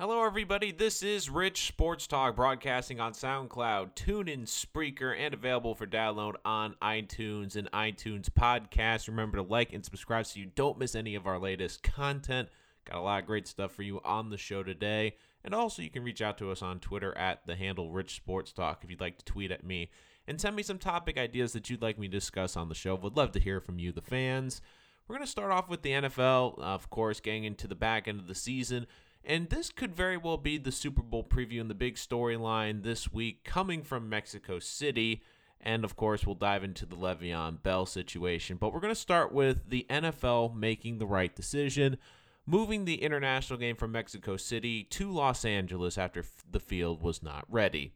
Hello, everybody. This is Rich Sports Talk broadcasting on SoundCloud, TuneIn, Spreaker, and available for download on iTunes and iTunes Podcast. Remember to like and subscribe so you don't miss any of our latest content. Got a lot of great stuff for you on the show today. And also, you can reach out to us on Twitter at the handle Rich Sports Talk if you'd like to tweet at me and send me some topic ideas that you'd like me to discuss on the show. Would love to hear from you, the fans. We're going to start off with the NFL, of course, getting into the back end of the season. And this could very well be the Super Bowl preview and the big storyline this week coming from Mexico City. And of course, we'll dive into the Le'Veon Bell situation. But we're going to start with the NFL making the right decision, moving the international game from Mexico City to Los Angeles after the field was not ready.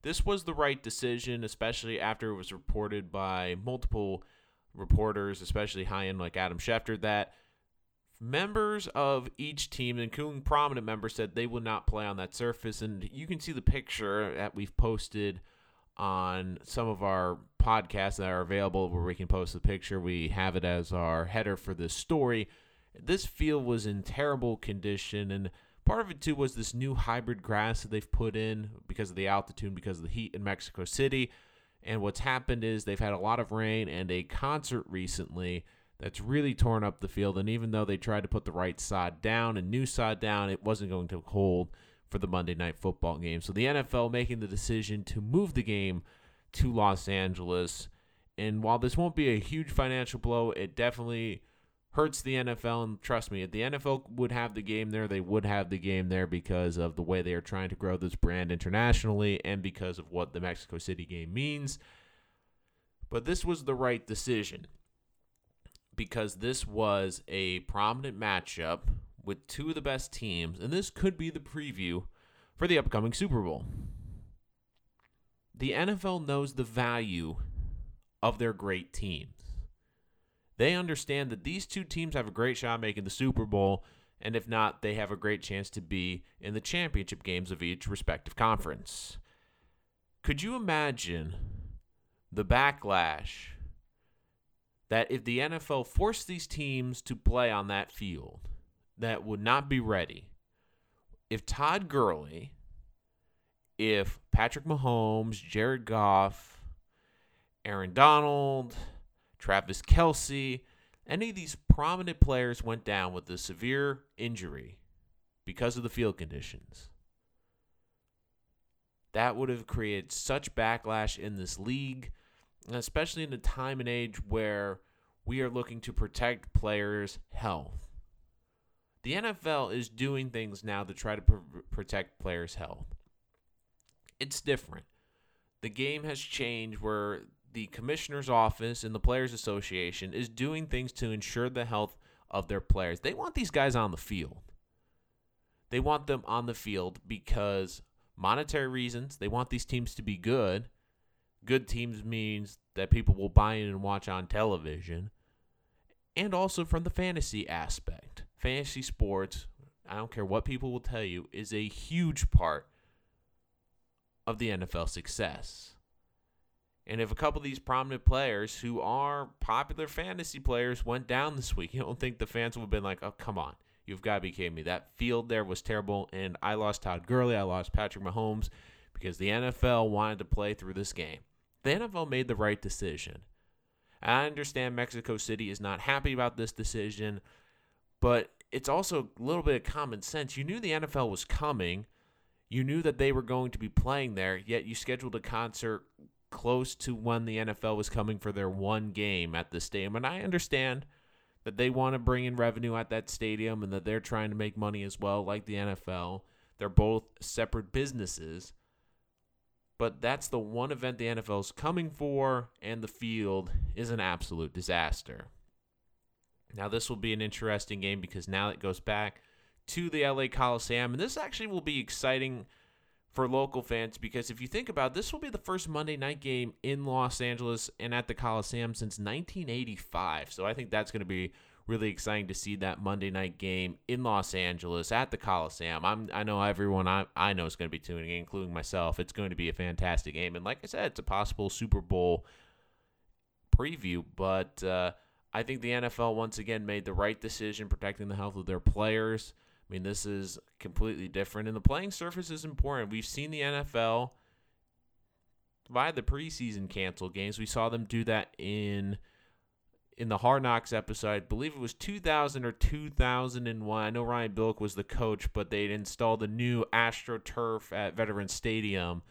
This was the right decision, especially after it was reported by multiple reporters, especially high end like Adam Schefter, that members of each team, including prominent members, said they would not play on that surface. And you can see the picture that we've posted on some of our podcasts that are available where we can post the picture. We have it as our header for this story. This field was in terrible condition, and part of it too was this new hybrid grass that they've put in because of the altitude, because of the heat in Mexico City. And what's happened is they've had a lot of rain and a concert recently that's really torn up the field. And even though they tried to put the right side down and new side down, it wasn't going to hold for the Monday night football game. So the NFL making the decision to move the game to Los Angeles. And while this won't be a huge financial blow, it definitely hurts the NFL. And trust me, if the NFL would have the game there, they would have the game there because of the way they are trying to grow this brand internationally and because of what the Mexico City game means. But this was the right decision because this was a prominent matchup with two of the best teams, and this could be the preview for the upcoming Super Bowl. The NFL knows the value of their great teams. They understand that these two teams have a great shot making the Super Bowl, and if not, they have a great chance to be in the championship games of each respective conference. Could you imagine the backlash that if the NFL forced these teams to play on that field that would not be ready, if Todd Gurley, if Patrick Mahomes, Jared Goff, Aaron Donald, Travis Kelce, any of these prominent players went down with a severe injury because of the field conditions, that would have created such backlash in this league especially in a time and age where we are looking to protect players' health. The NFL is doing things now to try to pr- protect players' health. It's different. The game has changed where the commissioner's office and the players association is doing things to ensure the health of their players. They want these guys on the field. They want them on the field because monetary reasons, they want these teams to be good good teams means that people will buy in and watch on television. And also from the fantasy aspect. Fantasy sports, I don't care what people will tell you, is a huge part of the NFL success. And if a couple of these prominent players who are popular fantasy players went down this week, you don't think the fans would have been like, oh, come on. You've got to be kidding me. That field there was terrible. And I lost Todd Gurley. I lost Patrick Mahomes because the NFL wanted to play through this game the NFL made the right decision. I understand Mexico City is not happy about this decision, but it's also a little bit of common sense. You knew the NFL was coming, you knew that they were going to be playing there, yet you scheduled a concert close to when the NFL was coming for their one game at the stadium. And I understand that they want to bring in revenue at that stadium and that they're trying to make money as well, like the NFL. They're both separate businesses but that's the one event the NFL is coming for, and the field is an absolute disaster. Now, this will be an interesting game because now it goes back to the LA Coliseum, and this actually will be exciting for local fans because if you think about it, this will be the first Monday night game in Los Angeles and at the Coliseum since 1985. So I think that's going to be really exciting to see that Monday night game in Los Angeles at the Coliseum. I'm I know everyone I I know is going to be tuning in, including myself. It's going to be a fantastic game, and like I said, it's a possible Super Bowl preview. But uh, I think the NFL once again made the right decision, protecting the health of their players, I mean, this is completely different, and the playing surface is important. We've seen the NFL via the preseason cancel games. We saw them do that in in the Hard Knocks episode. I believe it was 2000 or 2001. I know Brian Billick was the coach, but they'd installed a new AstroTurf at Veterans Stadium,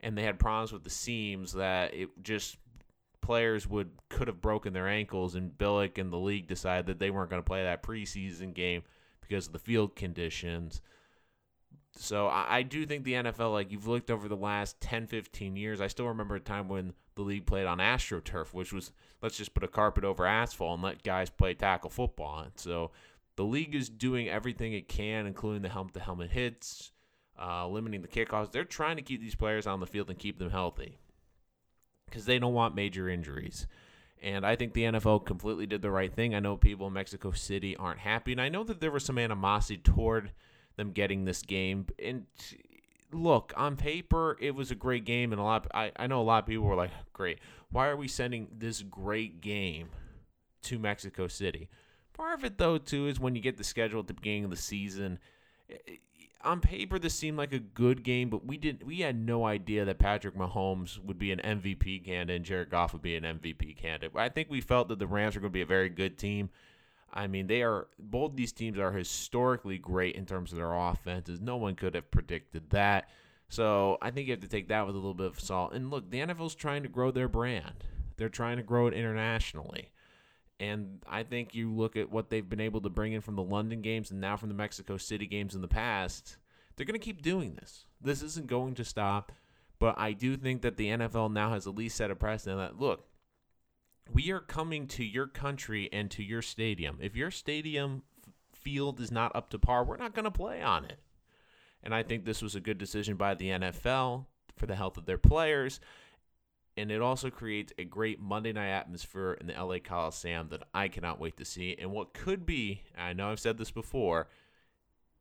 and they had problems with the seams that it just players would could have broken their ankles, and Billick and the league decided that they weren't going to play that preseason game because of the field conditions. So I, I, do think the NFL, like you've looked over the last 10, 15 years, I still remember a time when the league played on AstroTurf, which was let's just put a carpet over asphalt and let guys play tackle football. So the league is doing everything it can, including the helmet to helmet hits, uh, limiting the kickoffs. They're trying to keep these players on the field and keep them healthy because they don't want major injuries. And I think the NFL completely did the right thing. I know people in Mexico City aren't happy, and I know that there was some animosity toward them getting this game. And look, on paper, it was a great game, and a lot. I I know a lot of people were like, "Great, why are we sending this great game to Mexico City?" Part of it, though, too, is when you get the schedule at the beginning of the season. On paper, this seemed like a good game, but we didn't. We had no idea that Patrick Mahomes would be an MVP candidate and Jared Goff would be an MVP candidate. I think we felt that the Rams were going to be a very good team. I mean, they are both these teams are historically great in terms of their offenses. No one could have predicted that. So I think you have to take that with a little bit of salt. And look, the NFL's trying to grow their brand. They're trying to grow it internationally. And I think you look at what they've been able to bring in from the London games and now from the Mexico City games in the past, they're going to keep doing this. This isn't going to stop. But I do think that the NFL now has at least set a precedent that, look, we are coming to your country and to your stadium. If your stadium f- field is not up to par, we're not going to play on it. And I think this was a good decision by the NFL for the health of their players. And it also creates a great Monday night atmosphere in the LA Coliseum that I cannot wait to see. And what could be, I know I've said this before,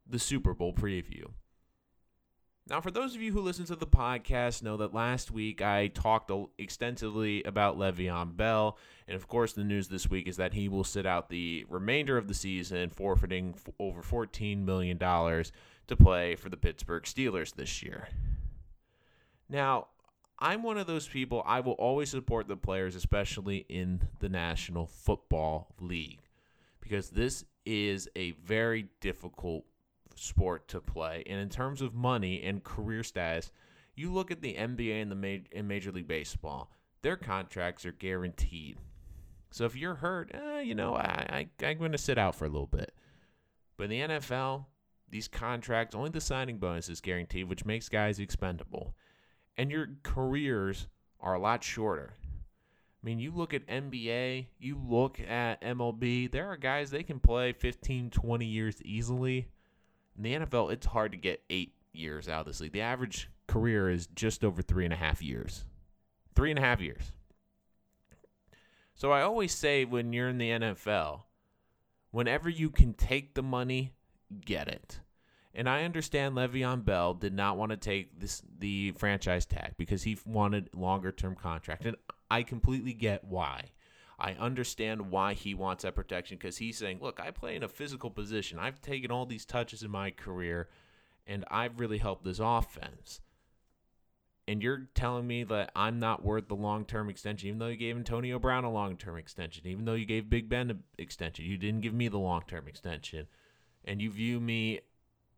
the Super Bowl preview. Now, for those of you who listen to the podcast, know that last week I talked extensively about Le'Veon Bell, and of course, the news this week is that he will sit out the remainder of the season, forfeiting over $14 million to play for the Pittsburgh Steelers this year. Now, I'm one of those people, I will always support the players, especially in the National Football League, because this is a very difficult sport to play. And in terms of money and career status, you look at the NBA and the ma- and Major League Baseball, their contracts are guaranteed. So if you're hurt, eh, you know, I, I, I'm going to sit out for a little bit. But in the NFL, these contracts, only the signing bonus is guaranteed, which makes guys expendable. And your careers are a lot shorter. I mean, you look at NBA, you look at MLB, there are guys they can play 15, 20 years easily. In the NFL, it's hard to get eight years out of this league. The average career is just over three and a half years. Three and a half years. So I always say when you're in the NFL, whenever you can take the money, get it. And I understand Le'Veon Bell did not want to take this the franchise tag because he wanted longer term contract, and I completely get why. I understand why he wants that protection because he's saying, look, I play in a physical position. I've taken all these touches in my career, and I've really helped this offense. And you're telling me that I'm not worth the long term extension, even though you gave Antonio Brown a long term extension, even though you gave Big Ben an extension. You didn't give me the long term extension. And you view me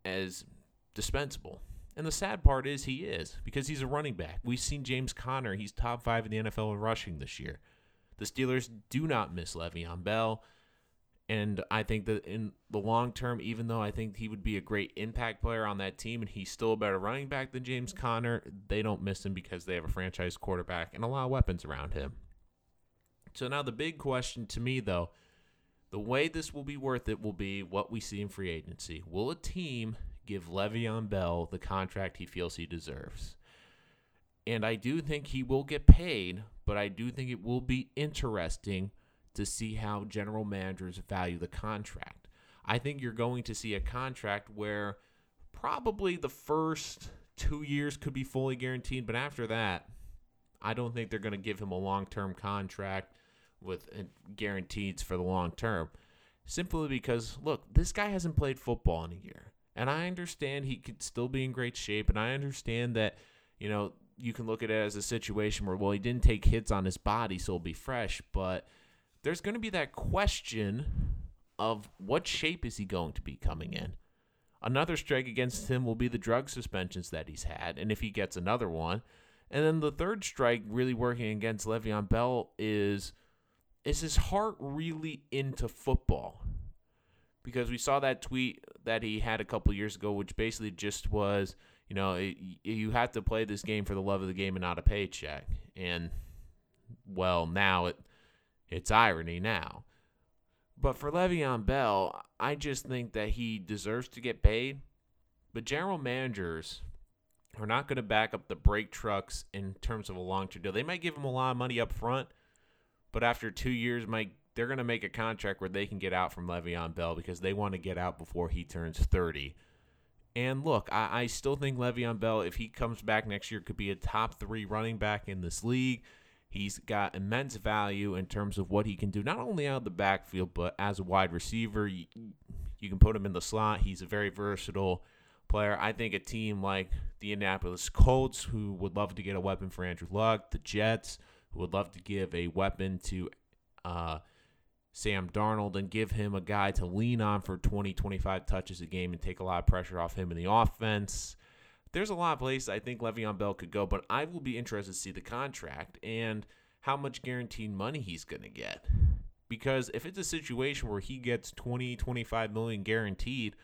as dispensable. And the sad part is he is because he's a running back. We've seen James Conner, he's top five in the NFL in rushing this year. The Steelers do not miss Le'Veon Bell. And I think that in the long term, even though I think he would be a great impact player on that team and he's still a better running back than James Conner, they don't miss him because they have a franchise quarterback and a lot of weapons around him. So now the big question to me, though, the way this will be worth it will be what we see in free agency. Will a team give Le'Veon Bell the contract he feels he deserves? And I do think he will get paid, but I do think it will be interesting to see how general managers value the contract. I think you're going to see a contract where probably the first two years could be fully guaranteed, but after that, I don't think they're going to give him a long term contract with uh, guarantees for the long term. simply because, look, this guy hasn't played football in a year. And I understand he could still be in great shape. And I understand that, you know, you can look at it as a situation where, well, he didn't take hits on his body, so he'll be fresh. But there's going to be that question of what shape is he going to be coming in? Another strike against him will be the drug suspensions that he's had, and if he gets another one. And then the third strike really working against Le'Veon Bell is is his heart really into football? Because we saw that tweet that he had a couple years ago, which basically just was, you know, it, you have to play this game for the love of the game and not a paycheck. And well, now it it's irony now. But for Le'Veon Bell, I just think that he deserves to get paid. But general managers are not going to back up the Brinks trucks in terms of a long term deal. They might give him a lot of money up front, but after two years, might they're going to make a contract where they can get out from Le'Veon Bell because they want to get out before he turns 30. And look, I, I still think Le'Veon Bell, if he comes back next year, could be a top three running back in this league. He's got immense value in terms of what he can do, not only out of the backfield, but as a wide receiver. You, you can put him in the slot. He's a very versatile player. I think a team like the Indianapolis Colts, who would love to get a weapon for Andrew Luck, the Jets, who would love to give a weapon to uh, Sam Darnold and give him a guy to lean on for 20, 25 touches a game and take a lot of pressure off him in the offense there's a lot of places I think Le'Veon Bell could go, but I will be interested to see the contract and how much guaranteed money he's going to get. Because if it's a situation where he gets 20, 25 million guaranteed,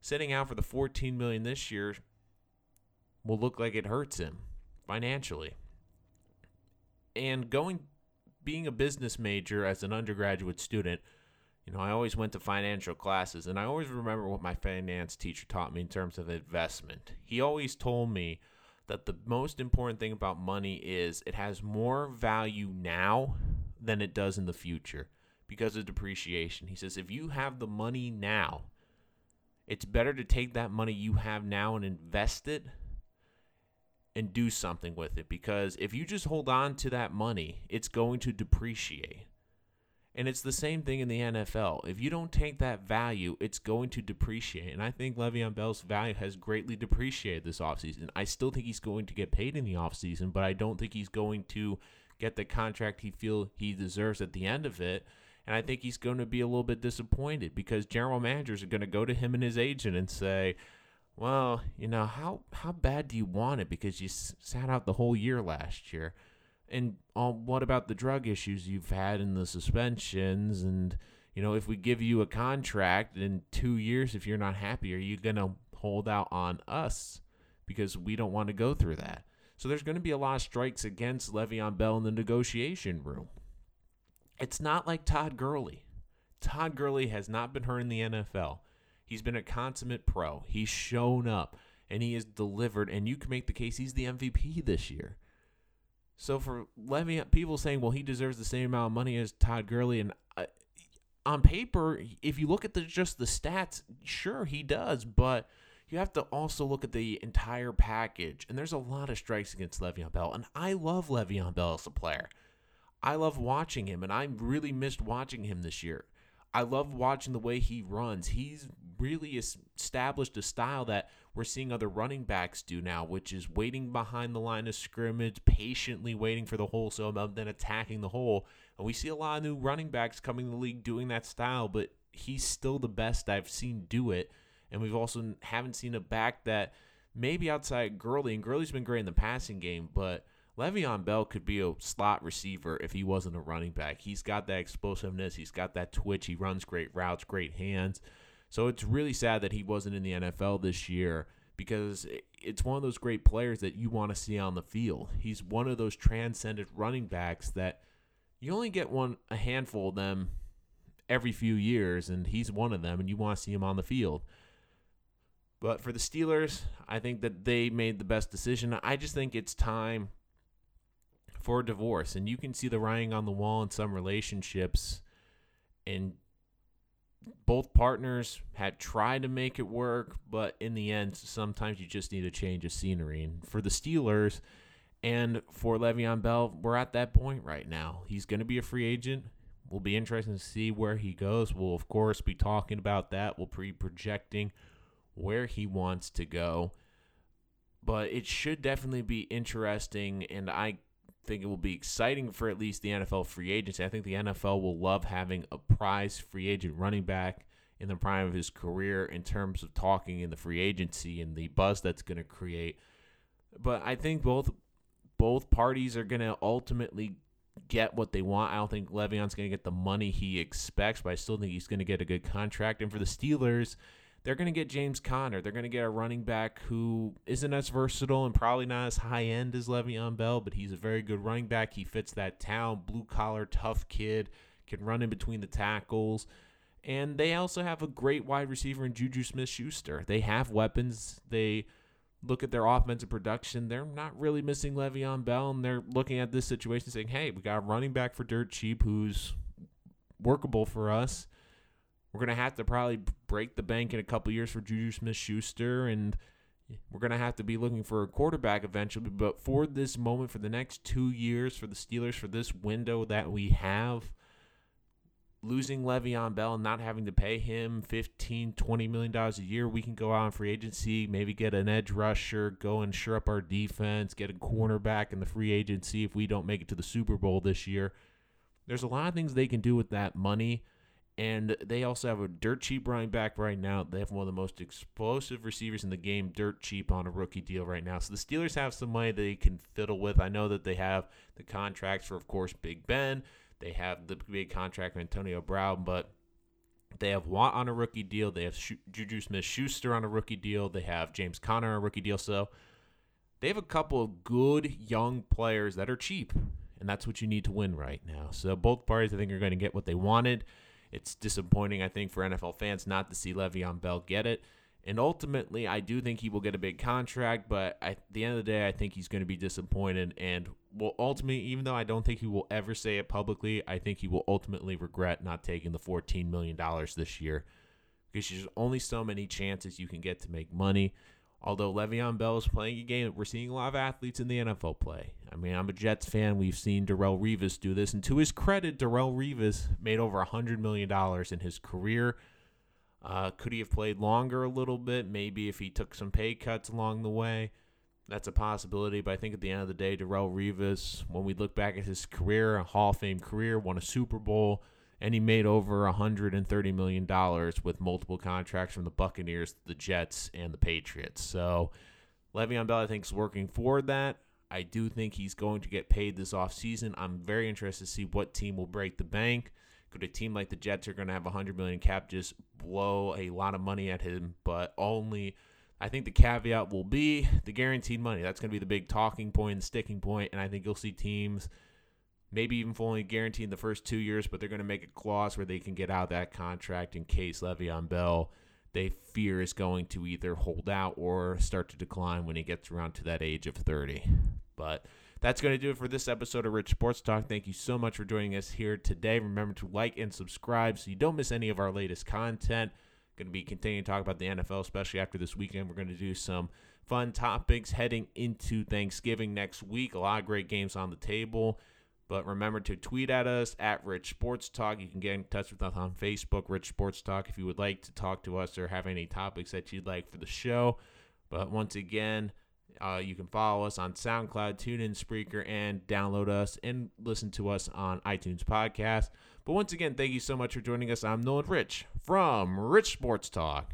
sitting out for the 14 million this year will look like it hurts him financially. And going being a business major as an undergraduate student – you know, I always went to financial classes, and I always remember what my finance teacher taught me in terms of investment. He always told me that the most important thing about money is it has more value now than it does in the future because of depreciation. He says if you have the money now, it's better to take that money you have now and invest it and do something with it because if you just hold on to that money, it's going to depreciate. And it's the same thing in the NFL. If you don't take that value, it's going to depreciate. And I think Le'Veon Bell's value has greatly depreciated this offseason. I still think he's going to get paid in the offseason, but I don't think he's going to get the contract he feel he deserves at the end of it. And I think he's going to be a little bit disappointed because general managers are going to go to him and his agent and say, "Well, you know, how how bad do you want it because you sat out the whole year last year?" And um, what about the drug issues you've had and the suspensions? And, you know, if we give you a contract in two years, if you're not happy, are you going to hold out on us because we don't want to go through that? So there's going to be a lot of strikes against Le'Veon Bell in the negotiation room. It's not like Todd Gurley. Todd Gurley has not been hurt in the NFL. He's been a consummate pro. He's shown up and he has delivered, and you can make the case he's the MVP this year. So for Levy, people saying, well, he deserves the same amount of money as Todd Gurley, and uh, on paper, if you look at the, just the stats, sure he does, but you have to also look at the entire package. And there's a lot of strikes against Le'Veon Bell, and I love Le'Veon Bell as a player. I love watching him, and I really missed watching him this year. I love watching the way he runs. He's really established a style that we're seeing other running backs do now, which is waiting behind the line of scrimmage, patiently waiting for the hole, so then attacking the hole. And we see a lot of new running backs coming to the league doing that style, but he's still the best I've seen do it. And we've also haven't seen a back that maybe outside Gurley, and Gurley's been great in the passing game, but Le'Veon Bell could be a slot receiver if he wasn't a running back. He's got that explosiveness. He's got that twitch. He runs great routes, great hands. So it's really sad that he wasn't in the NFL this year because it's one of those great players that you want to see on the field. He's one of those transcendent running backs that you only get one a handful of them every few years and he's one of them and you want to see him on the field. But for the Steelers, I think that they made the best decision. I just think it's time for divorce and you can see the writing on the wall in some relationships and both partners had tried to make it work, but in the end, sometimes you just need a change of scenery. And for the Steelers and for Le'Veon Bell, we're at that point right now. He's going to be a free agent. We'll be interesting to see where he goes. We'll, of course, be talking about that. We'll be projecting where he wants to go. But it should definitely be interesting, and I think it will be exciting for at least the NFL free agency. I think the NFL will love having a prize free agent running back in the prime of his career in terms of talking in the free agency and the buzz that's going to create. But I think both both parties are going to ultimately get what they want. I don't think Le'Veon's going to get the money he expects, but I still think he's going to get a good contract. And for the Steelers, they're going to get James Conner. They're going to get a running back who isn't as versatile and probably not as high end as Le'Veon Bell, but he's a very good running back. He fits that town, blue collar, tough kid, can run in between the tackles. And they also have a great wide receiver in Juju Smith Schuster. They have weapons. They look at their offensive production, they're not really missing Le'Veon Bell, and they're looking at this situation saying, hey, we got a running back for dirt cheap who's workable for us. We're going to have to probably break the bank in a couple years for Juju Smith Schuster, and we're going to have to be looking for a quarterback eventually. But for this moment, for the next two years, for the Steelers, for this window that we have, losing Le'Veon Bell and not having to pay him $15, $20 million a year, we can go out on free agency, maybe get an edge rusher, go and shore up our defense, get a cornerback in the free agency if we don't make it to the Super Bowl this year. There's a lot of things they can do with that money. And they also have a dirt cheap running back right now. They have one of the most explosive receivers in the game, dirt cheap on a rookie deal right now. So the Steelers have some money they can fiddle with. I know that they have the contracts for, of course, Big Ben. They have the big contract for Antonio Brown, but they have Watt on a rookie deal. They have Juju Smith Schuster on a rookie deal. They have James Conner on a rookie deal. So they have a couple of good young players that are cheap, and that's what you need to win right now. So both parties, I think, are going to get what they wanted. It's disappointing, I think, for NFL fans not to see Le'Veon Bell get it. And ultimately, I do think he will get a big contract, but at the end of the day, I think he's going to be disappointed and will ultimately, even though I don't think he will ever say it publicly, I think he will ultimately regret not taking the $14 million this year because there's only so many chances you can get to make money. Although Le'Veon Bell is playing a game, we're seeing a lot of athletes in the NFL play. I mean, I'm a Jets fan. We've seen Darrelle Revis do this. And to his credit, Darrelle Revis made over $100 million in his career uh, could he have played longer a little bit? Maybe if he took some pay cuts along the way. That's a possibility, but I think at the end of the day, Darrelle Revis, when we look back at his career, a Hall of Fame career, won a Super Bowl, and he made over $130 million with multiple contracts from the Buccaneers, the Jets, and the Patriots. So Le'Veon Bell, I think, is working for that. I do think he's going to get paid this offseason. I'm very interested to see what team will break the bank. Could a team like the Jets are going to have 100 million cap just blow a lot of money at him? But only, I think the caveat will be the guaranteed money. That's going to be the big talking point, the sticking point, and I think you'll see teams maybe even fully guaranteed the first two years, but they're going to make a clause where they can get out that contract in case Le'Veon Bell they fear is going to either hold out or start to decline when he gets around to that age of 30. But that's going to do it for this episode of Rich Sports Talk. Thank you so much for joining us here today. Remember to like and subscribe so you don't miss any of our latest content. Going to be continuing to talk about the NFL, especially after this weekend. We're going to do some fun topics heading into Thanksgiving next week. A lot of great games on the table. But remember to tweet at us at Rich Sports Talk. You can get in touch with us on Facebook, Rich Sports Talk, if you would like to talk to us or have any topics that you'd like for the show. But once again, uh, you can follow us on SoundCloud, TuneIn, Spreaker, and download us and listen to us on iTunes Podcast. But once again, thank you so much for joining us. I'm Nolan Rich from Rich Sports Talk.